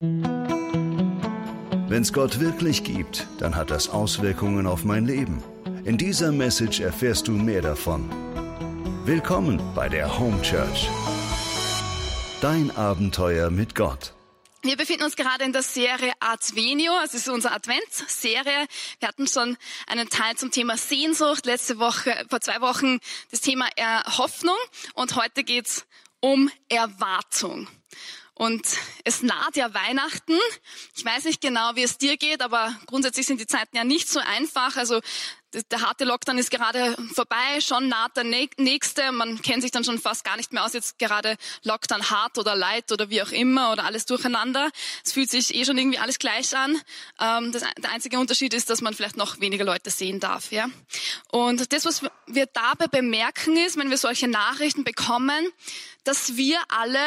Wenn es Gott wirklich gibt, dann hat das Auswirkungen auf mein Leben. In dieser Message erfährst du mehr davon. Willkommen bei der Home Church. Dein Abenteuer mit Gott. Wir befinden uns gerade in der Serie Advenio, also es ist unsere Adventsserie. Wir hatten schon einen Teil zum Thema Sehnsucht, letzte Woche, vor zwei Wochen das Thema Hoffnung und heute geht's um Erwartung. Und es naht ja Weihnachten. Ich weiß nicht genau, wie es dir geht, aber grundsätzlich sind die Zeiten ja nicht so einfach. Also der harte Lockdown ist gerade vorbei, schon naht der nächste. Man kennt sich dann schon fast gar nicht mehr aus, jetzt gerade Lockdown hart oder light oder wie auch immer oder alles durcheinander. Es fühlt sich eh schon irgendwie alles gleich an. Ähm, das, der einzige Unterschied ist, dass man vielleicht noch weniger Leute sehen darf. Ja? Und das, was wir dabei bemerken, ist, wenn wir solche Nachrichten bekommen, dass wir alle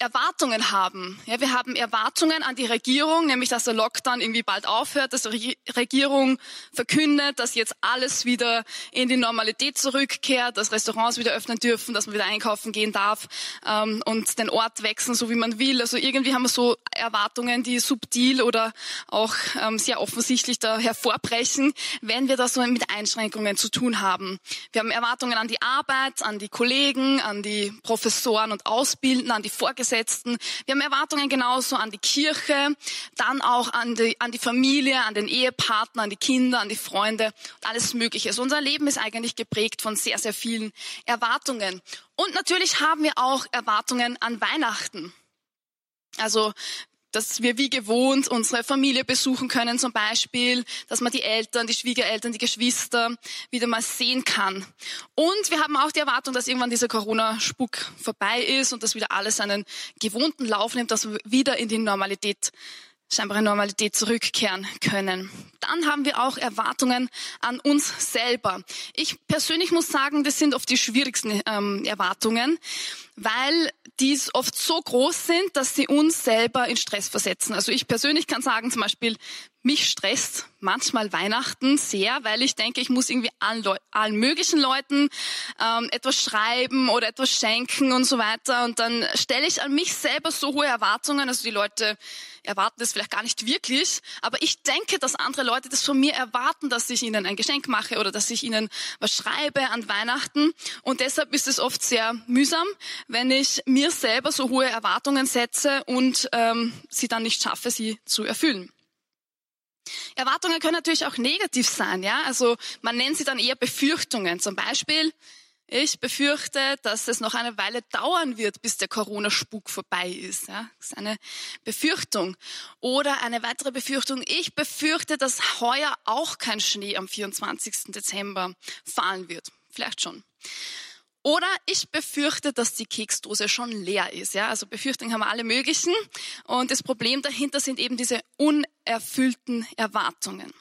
Erwartungen haben. Ja, wir haben Erwartungen an die Regierung, nämlich dass der Lockdown irgendwie bald aufhört, dass die Regierung verkündet, dass jetzt alles wieder in die Normalität zurückkehrt, dass Restaurants wieder öffnen dürfen, dass man wieder einkaufen gehen darf ähm, und den Ort wechseln, so wie man will. Also irgendwie haben wir so Erwartungen, die subtil oder auch ähm, sehr offensichtlich da hervorbrechen, wenn wir das so mit Einschränkungen zu tun haben. Wir haben Erwartungen an die Arbeit, an die Kollegen, an die Professoren und Ausbildner, an die Vorgesetzten Vorgesetzten. Wir haben Erwartungen genauso an die Kirche, dann auch an die, an die Familie, an den Ehepartner, an die Kinder, an die Freunde und alles Mögliche. Also unser Leben ist eigentlich geprägt von sehr, sehr vielen Erwartungen. Und natürlich haben wir auch Erwartungen an Weihnachten. Also dass wir wie gewohnt unsere Familie besuchen können zum Beispiel, dass man die Eltern, die Schwiegereltern, die Geschwister wieder mal sehen kann. Und wir haben auch die Erwartung, dass irgendwann dieser Corona-Spuk vorbei ist und dass wieder alles einen gewohnten Lauf nimmt, dass wir wieder in die Normalität scheinbare Normalität zurückkehren können. Dann haben wir auch Erwartungen an uns selber. Ich persönlich muss sagen, das sind oft die schwierigsten ähm, Erwartungen, weil die oft so groß sind, dass sie uns selber in Stress versetzen. Also ich persönlich kann sagen, zum Beispiel, mich stresst manchmal Weihnachten sehr, weil ich denke, ich muss irgendwie allen, Leu allen möglichen Leuten ähm, etwas schreiben oder etwas schenken und so weiter. Und dann stelle ich an mich selber so hohe Erwartungen. Also die Leute erwarten das vielleicht gar nicht wirklich, aber ich denke, dass andere Leute das von mir erwarten, dass ich ihnen ein Geschenk mache oder dass ich ihnen was schreibe an Weihnachten. Und deshalb ist es oft sehr mühsam, wenn ich mir selber so hohe Erwartungen setze und ähm, sie dann nicht schaffe, sie zu erfüllen. Erwartungen können natürlich auch negativ sein, ja. Also man nennt sie dann eher Befürchtungen. Zum Beispiel, ich befürchte, dass es noch eine Weile dauern wird, bis der Corona-Spuk vorbei ist. Ja, das ist eine Befürchtung. Oder eine weitere Befürchtung. Ich befürchte, dass heuer auch kein Schnee am 24. Dezember fallen wird. Vielleicht schon. Oder ich befürchte, dass die Keksdose schon leer ist. Ja, also Befürchtungen haben wir alle möglichen. Und das Problem dahinter sind eben diese unerfüllten Erwartungen.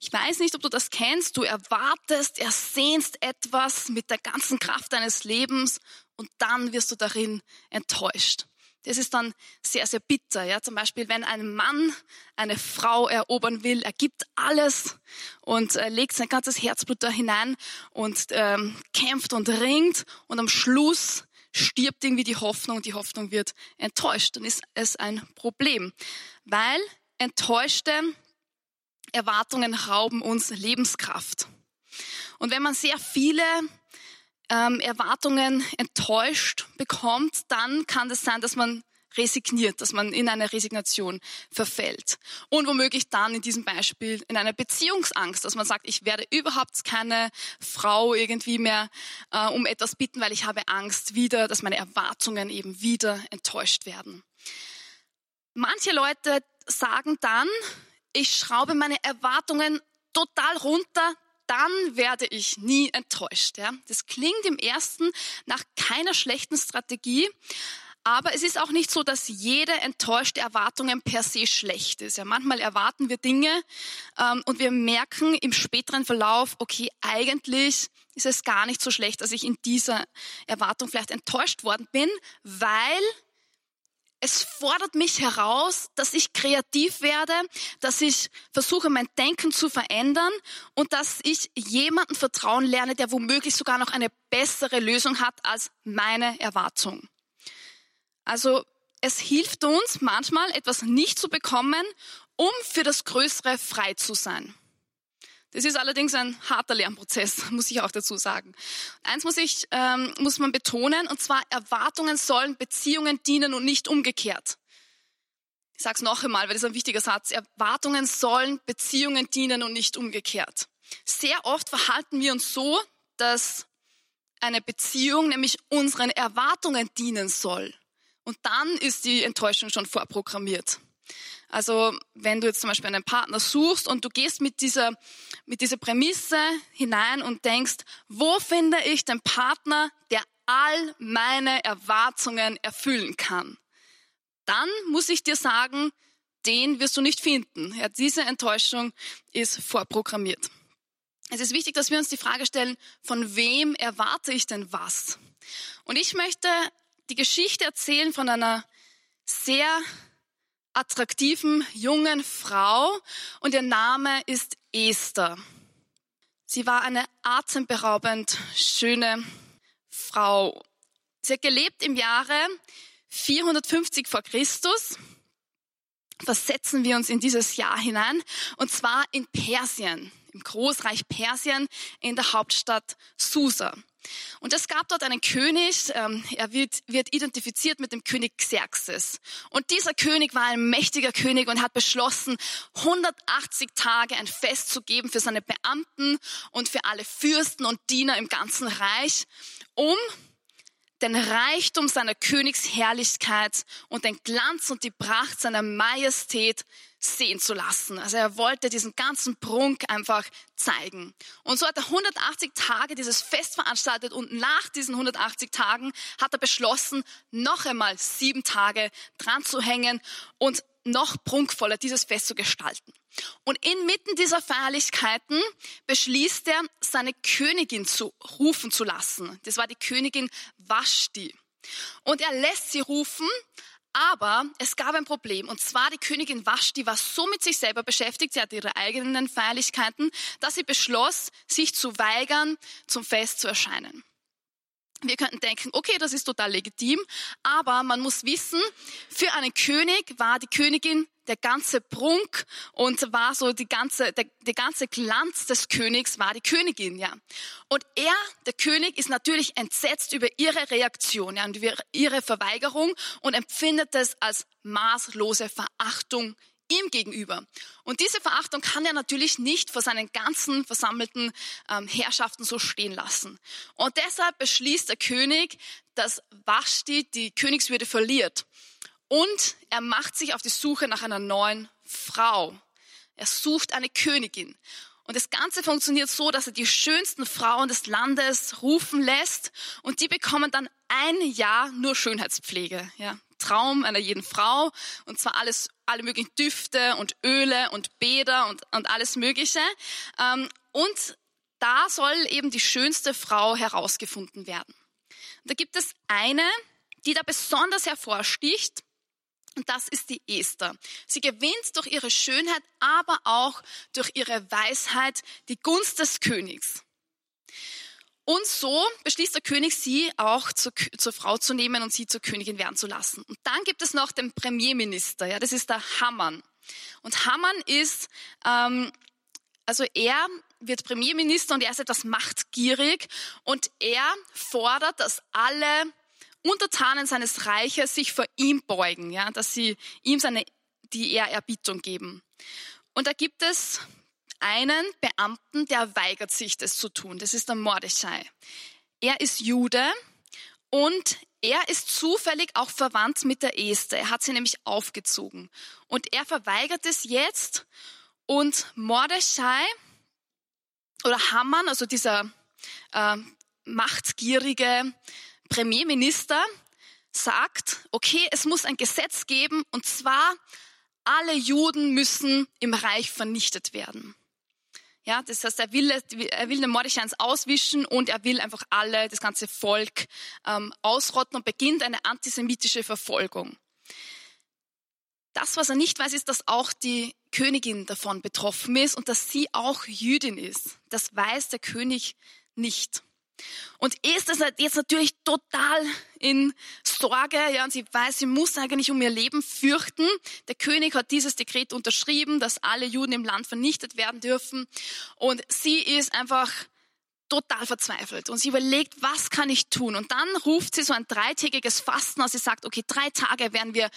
Ich weiß nicht, ob du das kennst. Du erwartest, ersehnst etwas mit der ganzen Kraft deines Lebens und dann wirst du darin enttäuscht. Das ist dann sehr, sehr bitter. Ja, zum Beispiel, wenn ein Mann eine Frau erobern will, er gibt alles und äh, legt sein ganzes Herzblut da hinein und ähm, kämpft und ringt und am Schluss stirbt irgendwie die Hoffnung die Hoffnung wird enttäuscht. Dann ist es ein Problem, weil enttäuschte Erwartungen rauben uns Lebenskraft. Und wenn man sehr viele ähm, Erwartungen enttäuscht bekommt, dann kann es das sein, dass man resigniert, dass man in eine Resignation verfällt. Und womöglich dann in diesem Beispiel in eine Beziehungsangst, dass man sagt, ich werde überhaupt keine Frau irgendwie mehr äh, um etwas bitten, weil ich habe Angst wieder, dass meine Erwartungen eben wieder enttäuscht werden. Manche Leute sagen dann, ich schraube meine Erwartungen total runter, dann werde ich nie enttäuscht. Ja? Das klingt im ersten nach keiner schlechten Strategie, aber es ist auch nicht so, dass jede enttäuschte Erwartungen per se schlecht ist. Ja, manchmal erwarten wir Dinge ähm, und wir merken im späteren Verlauf, okay, eigentlich ist es gar nicht so schlecht, dass ich in dieser Erwartung vielleicht enttäuscht worden bin, weil es fordert mich heraus, dass ich kreativ werde, dass ich versuche, mein Denken zu verändern und dass ich jemanden vertrauen lerne, der womöglich sogar noch eine bessere Lösung hat als meine Erwartung. Also es hilft uns manchmal, etwas nicht zu bekommen, um für das Größere frei zu sein. Das ist allerdings ein harter Lernprozess, muss ich auch dazu sagen. Eins muss ich, ähm, muss man betonen, und zwar Erwartungen sollen Beziehungen dienen und nicht umgekehrt. Ich sage es noch einmal, weil das ist ein wichtiger Satz. Erwartungen sollen Beziehungen dienen und nicht umgekehrt. Sehr oft verhalten wir uns so, dass eine Beziehung nämlich unseren Erwartungen dienen soll. Und dann ist die Enttäuschung schon vorprogrammiert. Also wenn du jetzt zum Beispiel einen Partner suchst und du gehst mit dieser, mit dieser Prämisse hinein und denkst, wo finde ich den Partner, der all meine Erwartungen erfüllen kann? Dann muss ich dir sagen, den wirst du nicht finden. Ja, diese Enttäuschung ist vorprogrammiert. Es ist wichtig, dass wir uns die Frage stellen, von wem erwarte ich denn was? Und ich möchte die Geschichte erzählen von einer sehr attraktiven jungen Frau und ihr Name ist Esther. Sie war eine atemberaubend schöne Frau. Sie hat gelebt im Jahre 450 vor Christus. Versetzen wir uns in dieses Jahr hinein und zwar in Persien im Großreich Persien in der Hauptstadt Susa. Und es gab dort einen König, ähm, er wird, wird identifiziert mit dem König Xerxes. Und dieser König war ein mächtiger König und hat beschlossen, 180 Tage ein Fest zu geben für seine Beamten und für alle Fürsten und Diener im ganzen Reich, um den Reichtum seiner Königsherrlichkeit und den Glanz und die Pracht seiner Majestät sehen zu lassen. Also er wollte diesen ganzen Prunk einfach zeigen. Und so hat er 180 Tage dieses Fest veranstaltet und nach diesen 180 Tagen hat er beschlossen, noch einmal sieben Tage dran zu hängen und noch prunkvoller dieses Fest zu gestalten. Und inmitten dieser Feierlichkeiten beschließt er, seine Königin zu rufen zu lassen. Das war die Königin Vashti. Und er lässt sie rufen, aber es gab ein Problem. Und zwar die Königin Vashti war so mit sich selber beschäftigt, sie hatte ihre eigenen Feierlichkeiten, dass sie beschloss, sich zu weigern, zum Fest zu erscheinen. Wir könnten denken, okay, das ist total legitim, aber man muss wissen, für einen König war die Königin der ganze Prunk und war so die ganze, der, der ganze Glanz des Königs war die Königin, ja. Und er, der König, ist natürlich entsetzt über ihre Reaktion, ja, und über ihre Verweigerung und empfindet es als maßlose Verachtung ihm gegenüber. Und diese Verachtung kann er natürlich nicht vor seinen ganzen versammelten ähm, Herrschaften so stehen lassen. Und deshalb beschließt der König, dass Vashti die Königswürde verliert. Und er macht sich auf die Suche nach einer neuen Frau. Er sucht eine Königin. Und das Ganze funktioniert so, dass er die schönsten Frauen des Landes rufen lässt und die bekommen dann ein Jahr nur Schönheitspflege. Ja. Traum einer jeden Frau und zwar alles, alle möglichen Düfte und Öle und Bäder und, und alles Mögliche. Ähm, und da soll eben die schönste Frau herausgefunden werden. Und da gibt es eine, die da besonders hervorsticht und das ist die Esther. Sie gewinnt durch ihre Schönheit, aber auch durch ihre Weisheit die Gunst des Königs. Und so beschließt der König, sie auch zur, zur, Frau zu nehmen und sie zur Königin werden zu lassen. Und dann gibt es noch den Premierminister, ja, das ist der Hammann. Und Hammann ist, ähm, also er wird Premierminister und er ist etwas machtgierig und er fordert, dass alle Untertanen seines Reiches sich vor ihm beugen, ja, dass sie ihm seine, die Ehrerbietung geben. Und da gibt es einen Beamten, der weigert sich, das zu tun. Das ist der Mordechai. Er ist Jude und er ist zufällig auch verwandt mit der Esther. Er hat sie nämlich aufgezogen. Und er verweigert es jetzt und Mordechai oder Haman, also dieser äh, machtgierige Premierminister sagt, okay, es muss ein Gesetz geben und zwar alle Juden müssen im Reich vernichtet werden. Ja, das heißt, er will, er will den Mordechai auswischen und er will einfach alle, das ganze Volk ähm, ausrotten und beginnt eine antisemitische Verfolgung. Das, was er nicht weiß, ist, dass auch die Königin davon betroffen ist und dass sie auch Jüdin ist. Das weiß der König nicht. Und Esther ist jetzt natürlich total in Sorge, ja, und sie weiß, sie muss eigentlich um ihr Leben fürchten. Der König hat dieses Dekret unterschrieben, dass alle Juden im Land vernichtet werden dürfen. Und sie ist einfach total verzweifelt und sie überlegt, was kann ich tun? Und dann ruft sie so ein dreitägiges Fasten aus. Sie sagt, okay, drei Tage werden wir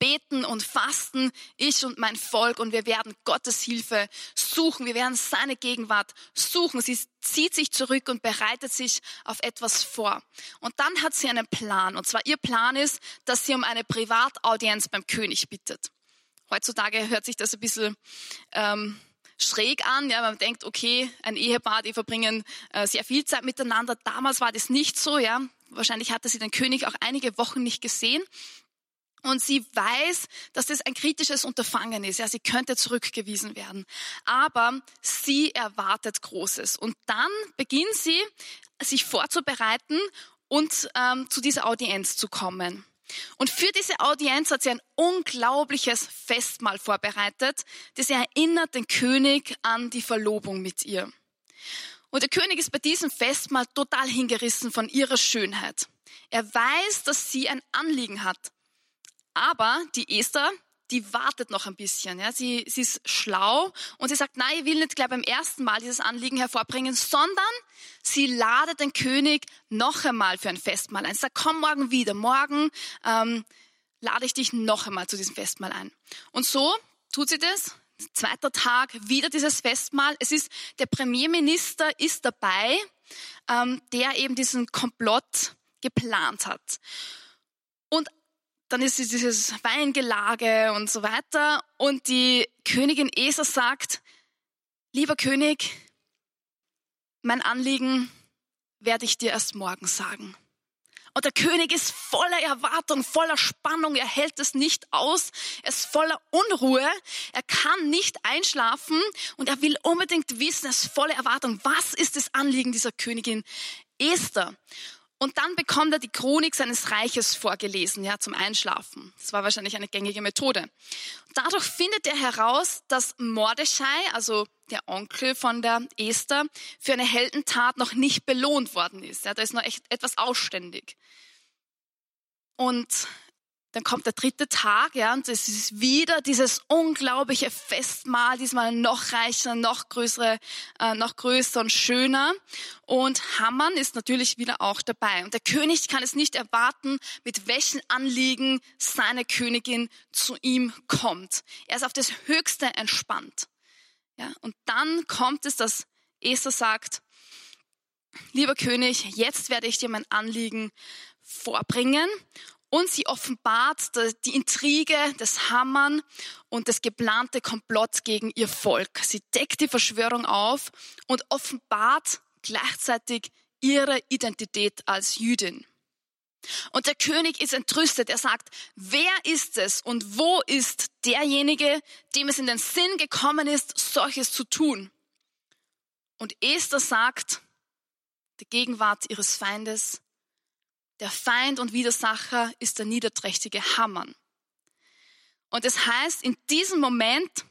beten und fasten, ich und mein Volk, und wir werden Gottes Hilfe suchen. Wir werden seine Gegenwart suchen. Sie zieht sich zurück und bereitet sich auf etwas vor. Und dann hat sie einen Plan. Und zwar ihr Plan ist, dass sie um eine Privataudienz beim König bittet. Heutzutage hört sich das ein bisschen ähm, schräg an. Ja, man denkt, okay, ein Ehepaar, die verbringen äh, sehr viel Zeit miteinander. Damals war das nicht so. Ja, wahrscheinlich hatte sie den König auch einige Wochen nicht gesehen. Und sie weiß, dass das ein kritisches Unterfangen ist. Ja, sie könnte zurückgewiesen werden. Aber sie erwartet Großes. Und dann beginnt sie, sich vorzubereiten und ähm, zu dieser Audienz zu kommen. Und für diese Audienz hat sie ein unglaubliches Festmahl vorbereitet, das erinnert den König an die Verlobung mit ihr. Und der König ist bei diesem Festmahl total hingerissen von ihrer Schönheit. Er weiß, dass sie ein Anliegen hat. Aber die Esther, die wartet noch ein bisschen. Ja. Sie, sie ist schlau und sie sagt, nein, ich will nicht gleich beim ersten Mal dieses Anliegen hervorbringen, sondern sie ladet den König noch einmal für ein Festmahl ein. Sie sagt, komm morgen wieder. Morgen ähm, lade ich dich noch einmal zu diesem Festmahl ein. Und so tut sie das. Zweiter Tag, wieder dieses Festmahl. Es ist, der Premierminister ist dabei, ähm, der eben diesen Komplott geplant hat. Und dann ist dieses Weingelage und so weiter. Und die Königin Esa sagt, lieber König, mein Anliegen werde ich dir erst morgen sagen. Und der König ist voller Erwartung, voller Spannung, er hält es nicht aus, er ist voller Unruhe, er kann nicht einschlafen und er will unbedingt wissen, er ist voller Erwartung, was ist das Anliegen dieser Königin Esther? Und dann bekommt er die Chronik seines Reiches vorgelesen, ja, zum Einschlafen. Das war wahrscheinlich eine gängige Methode. Dadurch findet er heraus, dass Mordechai, also der Onkel von der Esther, für eine Heldentat noch nicht belohnt worden ist. Ja, da ist noch echt etwas ausständig. Und dann kommt der dritte Tag, ja, und es ist wieder dieses unglaubliche Festmahl, diesmal noch reicher, noch größere, äh, noch größer und schöner. Und Hammann ist natürlich wieder auch dabei. Und der König kann es nicht erwarten, mit welchen Anliegen seine Königin zu ihm kommt. Er ist auf das Höchste entspannt. Ja, und dann kommt es, dass Esther sagt, lieber König, jetzt werde ich dir mein Anliegen vorbringen und sie offenbart die Intrige des Hammern und das geplante Komplott gegen ihr Volk. Sie deckt die Verschwörung auf und offenbart gleichzeitig ihre Identität als Jüdin. Und der König ist entrüstet. Er sagt, wer ist es und wo ist derjenige, dem es in den Sinn gekommen ist, solches zu tun? Und Esther sagt, der Gegenwart ihres Feindes, der Feind und Widersacher ist der niederträchtige Hammann. Und das heißt, in diesem Moment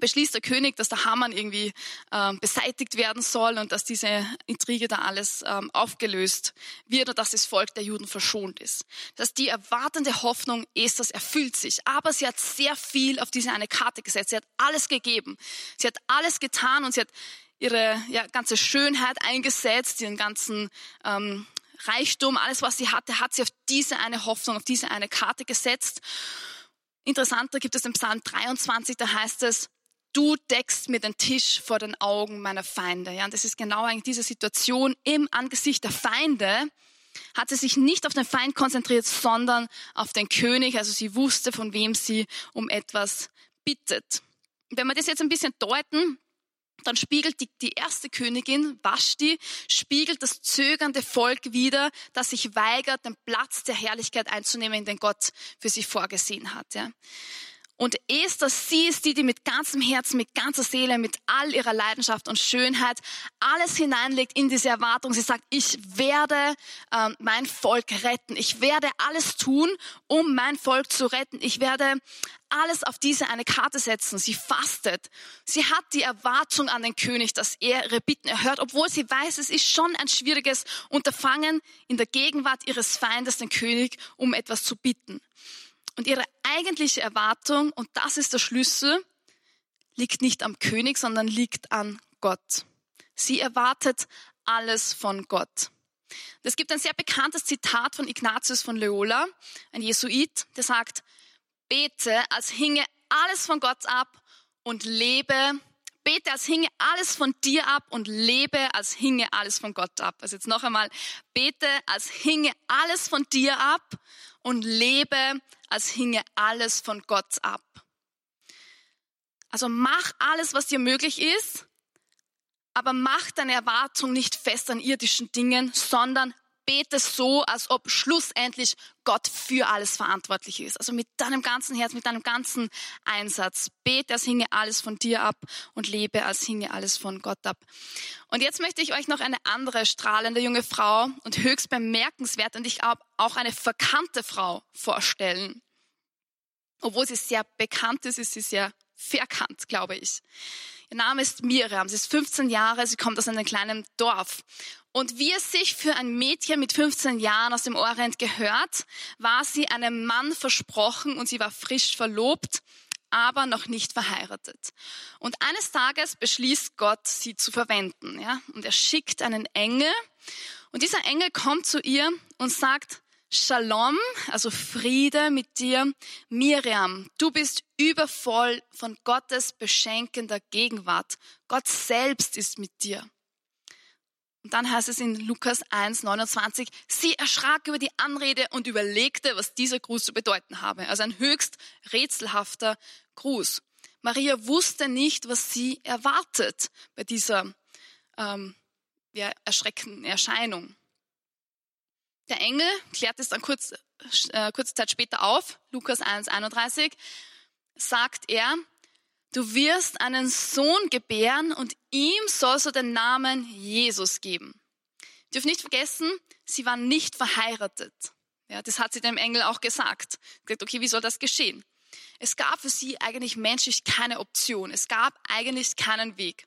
beschließt der König, dass der Hammann irgendwie ähm, beseitigt werden soll und dass diese Intrige da alles ähm, aufgelöst wird und dass das Volk der Juden verschont ist. Dass die erwartende Hoffnung Esthers erfüllt sich. Aber sie hat sehr viel auf diese eine Karte gesetzt. Sie hat alles gegeben. Sie hat alles getan und sie hat ihre ja, ganze Schönheit eingesetzt, ihren ganzen ähm, Reichtum, alles was sie hatte, hat sie auf diese eine Hoffnung, auf diese eine Karte gesetzt. Interessanter gibt es im Psalm 23, da heißt es, du deckst mir den Tisch vor den Augen meiner Feinde. Ja, und das ist genau eigentlich diese Situation im Angesicht der Feinde hat sie sich nicht auf den Feind konzentriert, sondern auf den König. Also sie wusste, von wem sie um etwas bittet. Wenn wir das jetzt ein bisschen deuten, dann spiegelt die, die erste Königin, Vashti, spiegelt das zögernde Volk wieder, das sich weigert, den Platz der Herrlichkeit einzunehmen, den Gott für sie vorgesehen hat. Ja. Und Esther, sie ist die, die mit ganzem Herzen, mit ganzer Seele, mit all ihrer Leidenschaft und Schönheit alles hineinlegt in diese Erwartung. Sie sagt, ich werde ähm, mein Volk retten. Ich werde alles tun, um mein Volk zu retten. Ich werde alles auf diese eine Karte setzen. Sie fastet. Sie hat die Erwartung an den König, dass er ihre Bitten erhört, obwohl sie weiß, es ist schon ein schwieriges Unterfangen in der Gegenwart ihres Feindes, den König, um etwas zu bitten. Und ihre eigentliche Erwartung, und das ist der Schlüssel, liegt nicht am König, sondern liegt an Gott. Sie erwartet alles von Gott. Es gibt ein sehr bekanntes Zitat von Ignatius von Loyola, ein Jesuit, der sagt, bete, als hinge alles von Gott ab und lebe, bete, als hinge alles von dir ab und lebe, als hinge alles von Gott ab. Also jetzt noch einmal, bete, als hinge alles von dir ab und lebe, als hinge alles von Gott ab. Also mach alles, was dir möglich ist, aber mach deine Erwartung nicht fest an irdischen Dingen, sondern bete so, als ob schlussendlich Gott für alles verantwortlich ist. Also mit deinem ganzen Herz, mit deinem ganzen Einsatz. Bete, als hinge alles von dir ab und lebe, als hinge alles von Gott ab. Und jetzt möchte ich euch noch eine andere strahlende junge Frau und höchst bemerkenswert und ich glaube auch eine verkannte Frau vorstellen. Obwohl sie sehr bekannt ist, ist sie sehr verkannt, glaube ich. Ihr Name ist Miriam. Sie ist 15 Jahre. Sie kommt aus einem kleinen Dorf. Und wie es sich für ein Mädchen mit 15 Jahren aus dem Orient gehört, war sie einem Mann versprochen und sie war frisch verlobt, aber noch nicht verheiratet. Und eines Tages beschließt Gott, sie zu verwenden. Ja? Und er schickt einen Engel. Und dieser Engel kommt zu ihr und sagt, Shalom, also Friede mit dir. Miriam, du bist übervoll von Gottes beschenkender Gegenwart. Gott selbst ist mit dir. Und dann heißt es in Lukas 1, 29, sie erschrak über die Anrede und überlegte, was dieser Gruß zu bedeuten habe. Also ein höchst rätselhafter Gruß. Maria wusste nicht, was sie erwartet bei dieser ähm, ja, erschreckenden Erscheinung. Der Engel klärt es dann kurz, äh, kurze Zeit später auf, Lukas 1, 31, sagt er, Du wirst einen Sohn gebären und ihm sollst du den Namen Jesus geben. Ihr dürft nicht vergessen, sie waren nicht verheiratet. Ja, das hat sie dem Engel auch gesagt. gesagt. Okay, wie soll das geschehen? Es gab für sie eigentlich menschlich keine Option. Es gab eigentlich keinen Weg.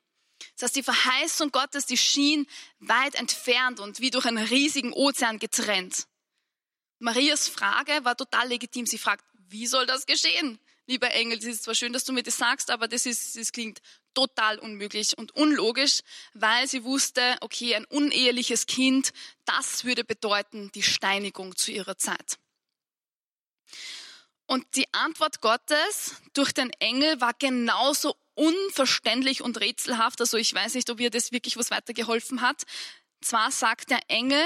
Das heißt, die Verheißung Gottes, die schien weit entfernt und wie durch einen riesigen Ozean getrennt. Marias Frage war total legitim. Sie fragt, wie soll das geschehen? Lieber Engel, es ist zwar schön, dass du mir das sagst, aber das, ist, das klingt total unmöglich und unlogisch, weil sie wusste, okay, ein uneheliches Kind, das würde bedeuten die Steinigung zu ihrer Zeit. Und die Antwort Gottes durch den Engel war genauso unverständlich und rätselhaft. Also ich weiß nicht, ob ihr das wirklich was weitergeholfen hat. Zwar sagt der Engel,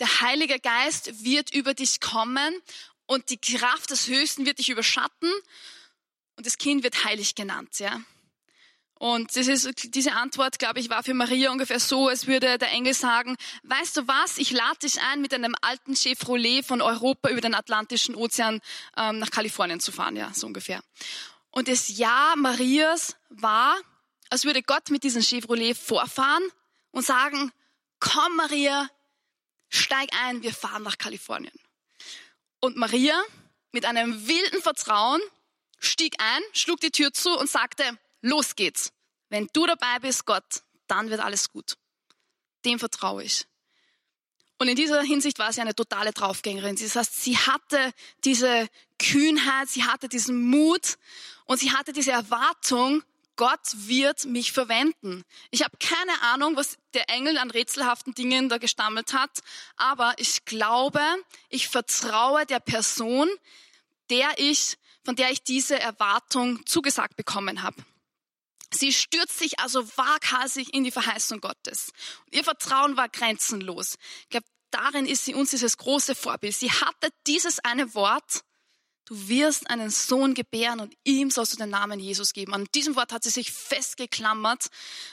der Heilige Geist wird über dich kommen und die Kraft des Höchsten wird dich überschatten und das Kind wird heilig genannt, ja. Und das ist, diese Antwort, glaube ich, war für Maria ungefähr so, als würde der Engel sagen, weißt du was, ich lade dich ein, mit einem alten Chevrolet von Europa über den Atlantischen Ozean ähm, nach Kalifornien zu fahren, ja, so ungefähr. Und das Ja Marias war, als würde Gott mit diesem Chevrolet vorfahren und sagen, komm Maria, steig ein, wir fahren nach Kalifornien. Und Maria mit einem wilden Vertrauen stieg ein, schlug die Tür zu und sagte, los geht's. Wenn du dabei bist, Gott, dann wird alles gut. Dem vertraue ich. Und in dieser Hinsicht war sie eine totale Draufgängerin. Das heißt, sie hatte diese Kühnheit, sie hatte diesen Mut und sie hatte diese Erwartung, Gott wird mich verwenden. Ich habe keine Ahnung, was der Engel an rätselhaften Dingen da gestammelt hat, aber ich glaube, ich vertraue der Person, der ich von der ich diese Erwartung zugesagt bekommen habe. Sie stürzt sich also waghalsig in die Verheißung Gottes. Ihr Vertrauen war grenzenlos. Ich glaube, darin ist sie uns dieses große Vorbild. Sie hatte dieses eine Wort, du wirst einen Sohn gebären und ihm sollst du den Namen Jesus geben. An diesem Wort hat sie sich festgeklammert,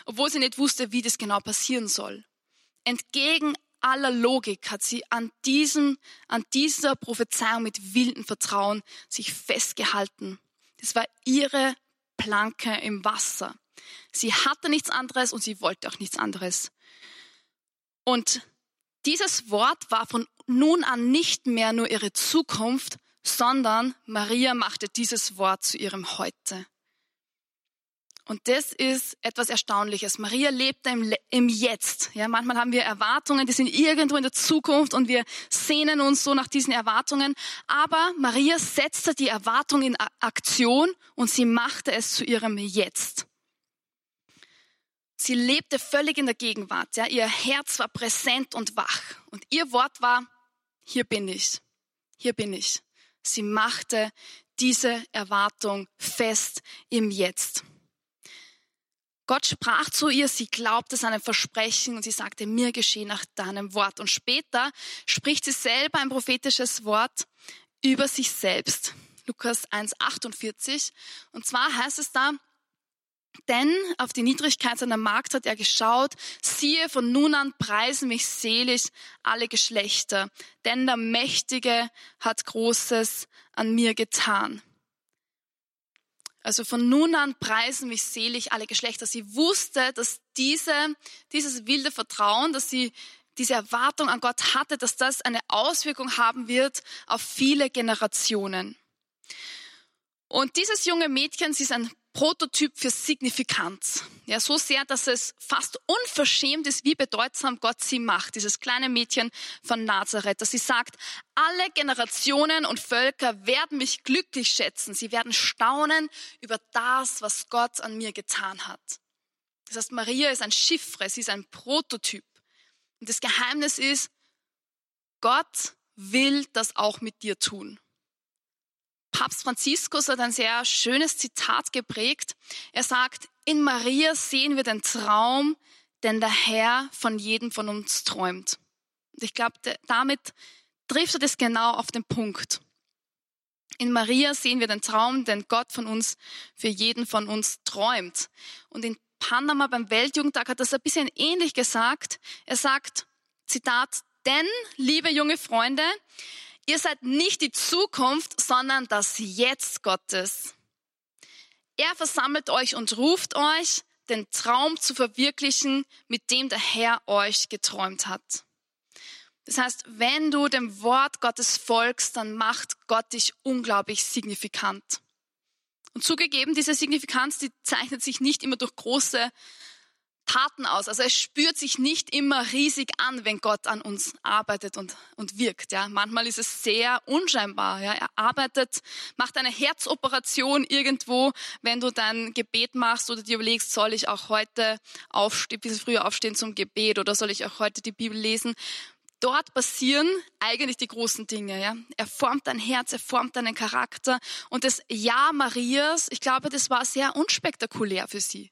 obwohl sie nicht wusste, wie das genau passieren soll. Entgegen aller Logik hat sie an diesem, an dieser Prophezeiung mit wildem Vertrauen sich festgehalten. Das war ihre Planke im Wasser. Sie hatte nichts anderes und sie wollte auch nichts anderes. Und dieses Wort war von nun an nicht mehr nur ihre Zukunft, sondern Maria machte dieses Wort zu ihrem Heute. Und das ist etwas Erstaunliches. Maria lebte im, im, Jetzt. Ja, manchmal haben wir Erwartungen, die sind irgendwo in der Zukunft und wir sehnen uns so nach diesen Erwartungen. Aber Maria setzte die Erwartung in Aktion und sie machte es zu ihrem Jetzt. Sie lebte völlig in der Gegenwart. Ja, ihr Herz war präsent und wach. Und ihr Wort war, hier bin ich. Hier bin ich. Sie machte diese Erwartung fest im Jetzt. Gott sprach zu ihr, sie glaubte seinem Versprechen und sie sagte, mir geschehe nach deinem Wort. Und später spricht sie selber ein prophetisches Wort über sich selbst. Lukas 1,48. Und zwar heißt es da, denn auf die Niedrigkeit seiner Magd hat er geschaut, siehe, von nun an preisen mich selig alle Geschlechter, denn der Mächtige hat Großes an mir getan. Also von nun an preisen mich selig alle Geschlechter. Sie wusste, dass diese, dieses wilde Vertrauen, dass sie diese Erwartung an Gott hatte, dass das eine Auswirkung haben wird auf viele Generationen. Und dieses junge Mädchen, sie ist ein Prototyp für Signifikanz. Ja, so sehr, dass es fast unverschämt ist, wie bedeutsam Gott sie macht, dieses kleine Mädchen von Nazareth, dass sie sagt, alle Generationen und Völker werden mich glücklich schätzen. Sie werden staunen über das, was Gott an mir getan hat. Das heißt, Maria ist ein Chiffre, sie ist ein Prototyp. Und das Geheimnis ist, Gott will das auch mit dir tun. Papst Franziskus hat ein sehr schönes Zitat geprägt. Er sagt, in Maria sehen wir den Traum, den der Herr von jedem von uns träumt. Und ich glaube, damit trifft er das genau auf den Punkt. In Maria sehen wir den Traum, den Gott von uns für jeden von uns träumt. Und in Panama beim Weltjugendtag hat er das ein bisschen ähnlich gesagt. Er sagt, Zitat, denn, liebe junge Freunde, Ihr seid nicht die Zukunft, sondern das Jetzt Gottes. Er versammelt euch und ruft euch, den Traum zu verwirklichen, mit dem der Herr euch geträumt hat. Das heißt, wenn du dem Wort Gottes folgst, dann macht Gott dich unglaublich signifikant. Und zugegeben, diese Signifikanz, die zeichnet sich nicht immer durch große Taten aus. Also es spürt sich nicht immer riesig an, wenn Gott an uns arbeitet und, und wirkt. Ja, manchmal ist es sehr unscheinbar. Ja, er arbeitet, macht eine Herzoperation irgendwo, wenn du dein Gebet machst oder dir überlegst, soll ich auch heute aufstehen, bisschen früher aufstehen zum Gebet oder soll ich auch heute die Bibel lesen? Dort passieren eigentlich die großen Dinge. Ja? Er formt dein Herz, er formt deinen Charakter. Und das Ja Marias, ich glaube, das war sehr unspektakulär für sie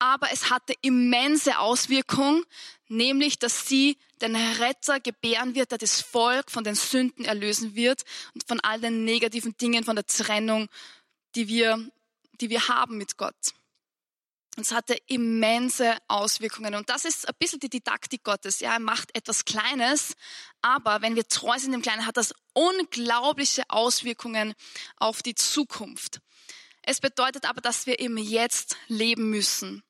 aber es hatte immense Auswirkung, nämlich, dass sie den Retter gebären wird, der das Volk von den Sünden erlösen wird und von all den negativen Dingen, von der Trennung, die wir, die wir haben mit Gott. Und es hatte immense Auswirkungen. Und das ist ein bisschen die Didaktik Gottes. Ja, er macht etwas Kleines, aber wenn wir treu sind im Kleinen, hat das unglaubliche Auswirkungen auf die Zukunft. Es bedeutet aber, dass wir im Jetzt leben müssen.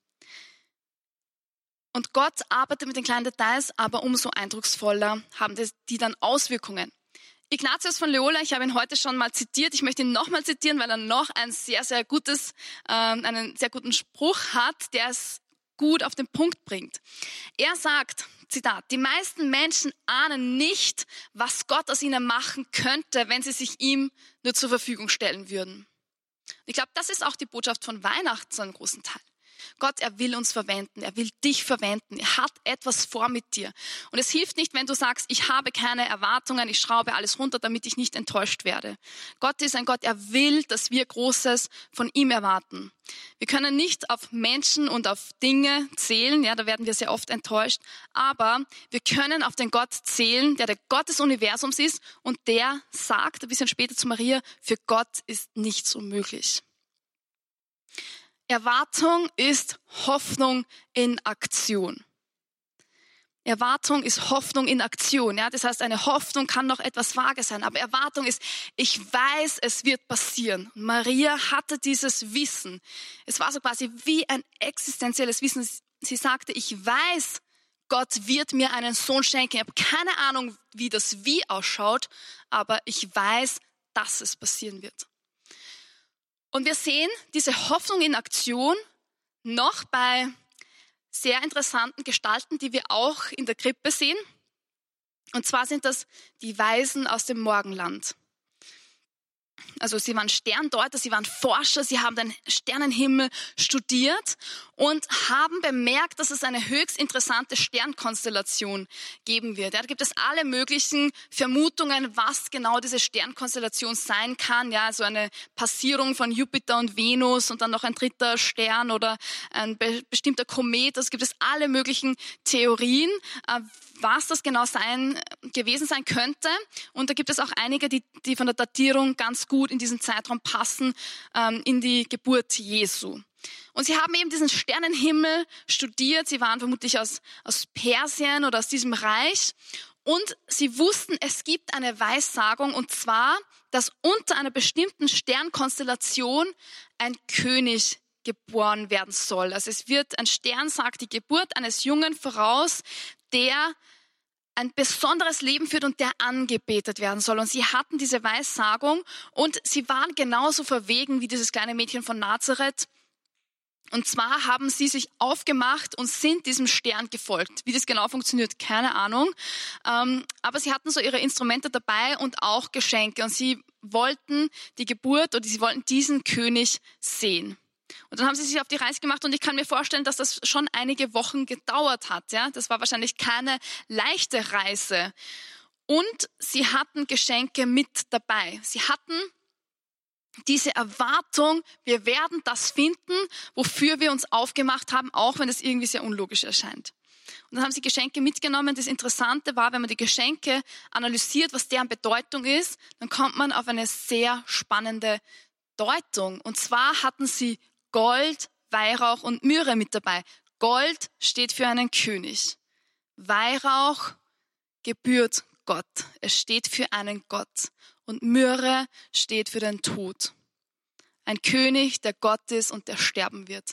Und Gott arbeitet mit den kleinen Details, aber umso eindrucksvoller haben die dann Auswirkungen. Ignatius von Loyola, ich habe ihn heute schon mal zitiert, ich möchte ihn nochmal zitieren, weil er noch ein sehr, sehr gutes, äh, einen sehr guten Spruch hat, der es gut auf den Punkt bringt. Er sagt, Zitat, die meisten Menschen ahnen nicht, was Gott aus ihnen machen könnte, wenn sie sich ihm nur zur Verfügung stellen würden. Ich glaube, das ist auch die Botschaft von Weihnachten zu einem großen Teil. Gott, er will uns verwenden, er will dich verwenden, er hat etwas vor mit dir. Und es hilft nicht, wenn du sagst, ich habe keine Erwartungen, ich schraube alles runter, damit ich nicht enttäuscht werde. Gott ist ein Gott, er will, dass wir Großes von ihm erwarten. Wir können nicht auf Menschen und auf Dinge zählen, ja, da werden wir sehr oft enttäuscht, aber wir können auf den Gott zählen, der der Gott des Universums ist und der sagt ein bisschen später zu Maria, für Gott ist nichts unmöglich. Erwartung ist Hoffnung in Aktion. Erwartung ist Hoffnung in Aktion. Ja? Das heißt, eine Hoffnung kann noch etwas vage sein, aber Erwartung ist, ich weiß, es wird passieren. Maria hatte dieses Wissen. Es war so quasi wie ein existenzielles Wissen. Sie sagte, ich weiß, Gott wird mir einen Sohn schenken. Ich habe keine Ahnung, wie das wie ausschaut, aber ich weiß, dass es passieren wird. Und wir sehen diese Hoffnung in Aktion noch bei sehr interessanten Gestalten, die wir auch in der Krippe sehen. Und zwar sind das die Weisen aus dem Morgenland. Also sie waren Sterndeuter, sie waren Forscher, sie haben den Sternenhimmel studiert und haben bemerkt, dass es eine höchst interessante Sternkonstellation geben wird. Da gibt es alle möglichen Vermutungen, was genau diese Sternkonstellation sein kann. Ja, so eine Passierung von Jupiter und Venus und dann noch ein dritter Stern oder ein bestimmter Komet. Das gibt es alle möglichen Theorien, äh, was das genau sein, gewesen sein könnte. Und da gibt es auch einige, die, die von der Datierung ganz gut in diesen Zeitraum passen, ähm, in die Geburt Jesu. Und sie haben eben diesen Sternenhimmel studiert. Sie waren vermutlich aus, aus Persien oder aus diesem Reich. Und sie wussten, es gibt eine Weissagung, und zwar, dass unter einer bestimmten Sternkonstellation ein König geboren werden soll. Also es wird, ein Stern sagt die Geburt eines Jungen voraus, der ein besonderes Leben führt und der angebetet werden soll. Und sie hatten diese Weissagung und sie waren genauso verwegen wie dieses kleine Mädchen von Nazareth. Und zwar haben sie sich aufgemacht und sind diesem Stern gefolgt. Wie das genau funktioniert, keine Ahnung. Ähm, aber sie hatten so ihre Instrumente dabei und auch Geschenke. Und sie wollten die Geburt oder sie wollten diesen König sehen. Und dann haben sie sich auf die Reise gemacht und ich kann mir vorstellen, dass das schon einige Wochen gedauert hat. Ja, das war wahrscheinlich keine leichte Reise. Und sie hatten Geschenke mit dabei. Sie hatten diese Erwartung, wir werden das finden, wofür wir uns aufgemacht haben, auch wenn es irgendwie sehr unlogisch erscheint. Und dann haben sie Geschenke mitgenommen. Das Interessante war, wenn man die Geschenke analysiert, was deren Bedeutung ist, dann kommt man auf eine sehr spannende Deutung. Und zwar hatten sie Gold, Weihrauch und Myrrhe mit dabei. Gold steht für einen König. Weihrauch gebührt Gott. Es steht für einen Gott. Und Myrrhe steht für den Tod. Ein König, der Gott ist und der sterben wird.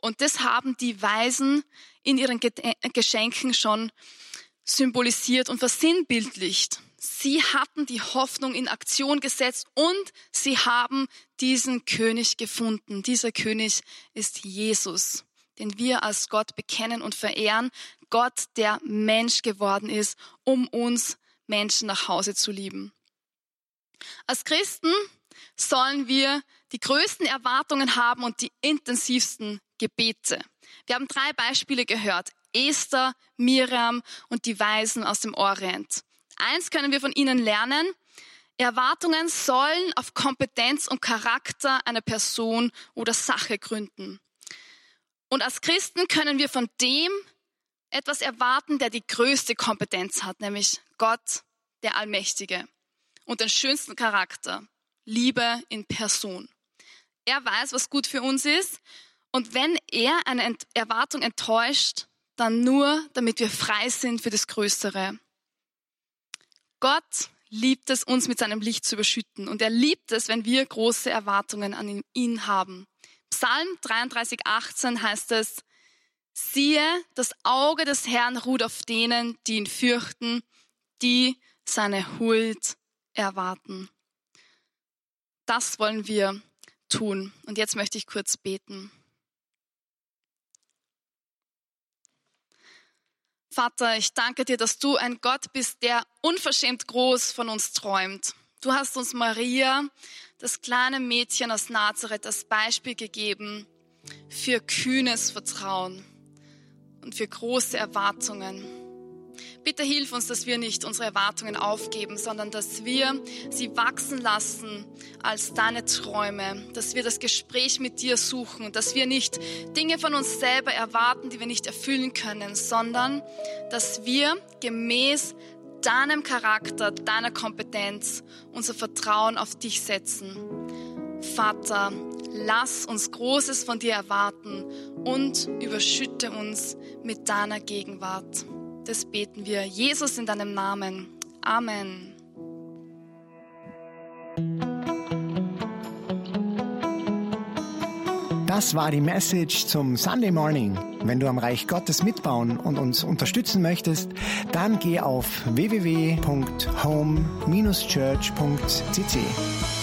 Und das haben die Weisen in ihren Geschenken schon symbolisiert und versinnbildlicht. Sie hatten die Hoffnung in Aktion gesetzt und sie haben diesen König gefunden. Dieser König ist Jesus, den wir als Gott bekennen und verehren. Gott, der Mensch geworden ist, um uns Menschen nach Hause zu lieben. Als Christen sollen wir die größten Erwartungen haben und die intensivsten Gebete. Wir haben drei Beispiele gehört. Esther, Miriam und die Weisen aus dem Orient. Eins können wir von ihnen lernen. Erwartungen sollen auf Kompetenz und Charakter einer Person oder Sache gründen. Und als Christen können wir von dem etwas erwarten, der die größte Kompetenz hat, nämlich Gott, der Allmächtige und den schönsten Charakter, Liebe in Person. Er weiß, was gut für uns ist und wenn er eine Erwartung enttäuscht, dann nur, damit wir frei sind für das Größere. Gott liebt es, uns mit seinem Licht zu überschütten. Und er liebt es, wenn wir große Erwartungen an ihn haben. Psalm 33, 18 heißt es, siehe, das Auge des Herrn ruht auf denen, die ihn fürchten, die seine Huld erwarten. Das wollen wir tun. Und jetzt möchte ich kurz beten. Vater, ich danke dir, dass du ein Gott bist, der unverschämt groß von uns träumt. Du hast uns Maria, das kleine Mädchen aus Nazareth, das Beispiel gegeben für kühnes Vertrauen und für große Erwartungen. Bitte hilf uns, dass wir nicht unsere Erwartungen aufgeben, sondern dass wir sie wachsen lassen als deine Träume, dass wir das Gespräch mit dir suchen, dass wir nicht Dinge von uns selber erwarten, die wir nicht erfüllen können, sondern dass wir gemäß deinem Charakter, deiner Kompetenz unser Vertrauen auf dich setzen. Vater, lass uns Großes von dir erwarten und überschütte uns mit deiner Gegenwart. Das beten wir. Jesus in deinem Namen. Amen. Das war die Message zum Sunday Morning. Wenn du am Reich Gottes mitbauen und uns unterstützen möchtest, dann geh auf www.home-church.cc.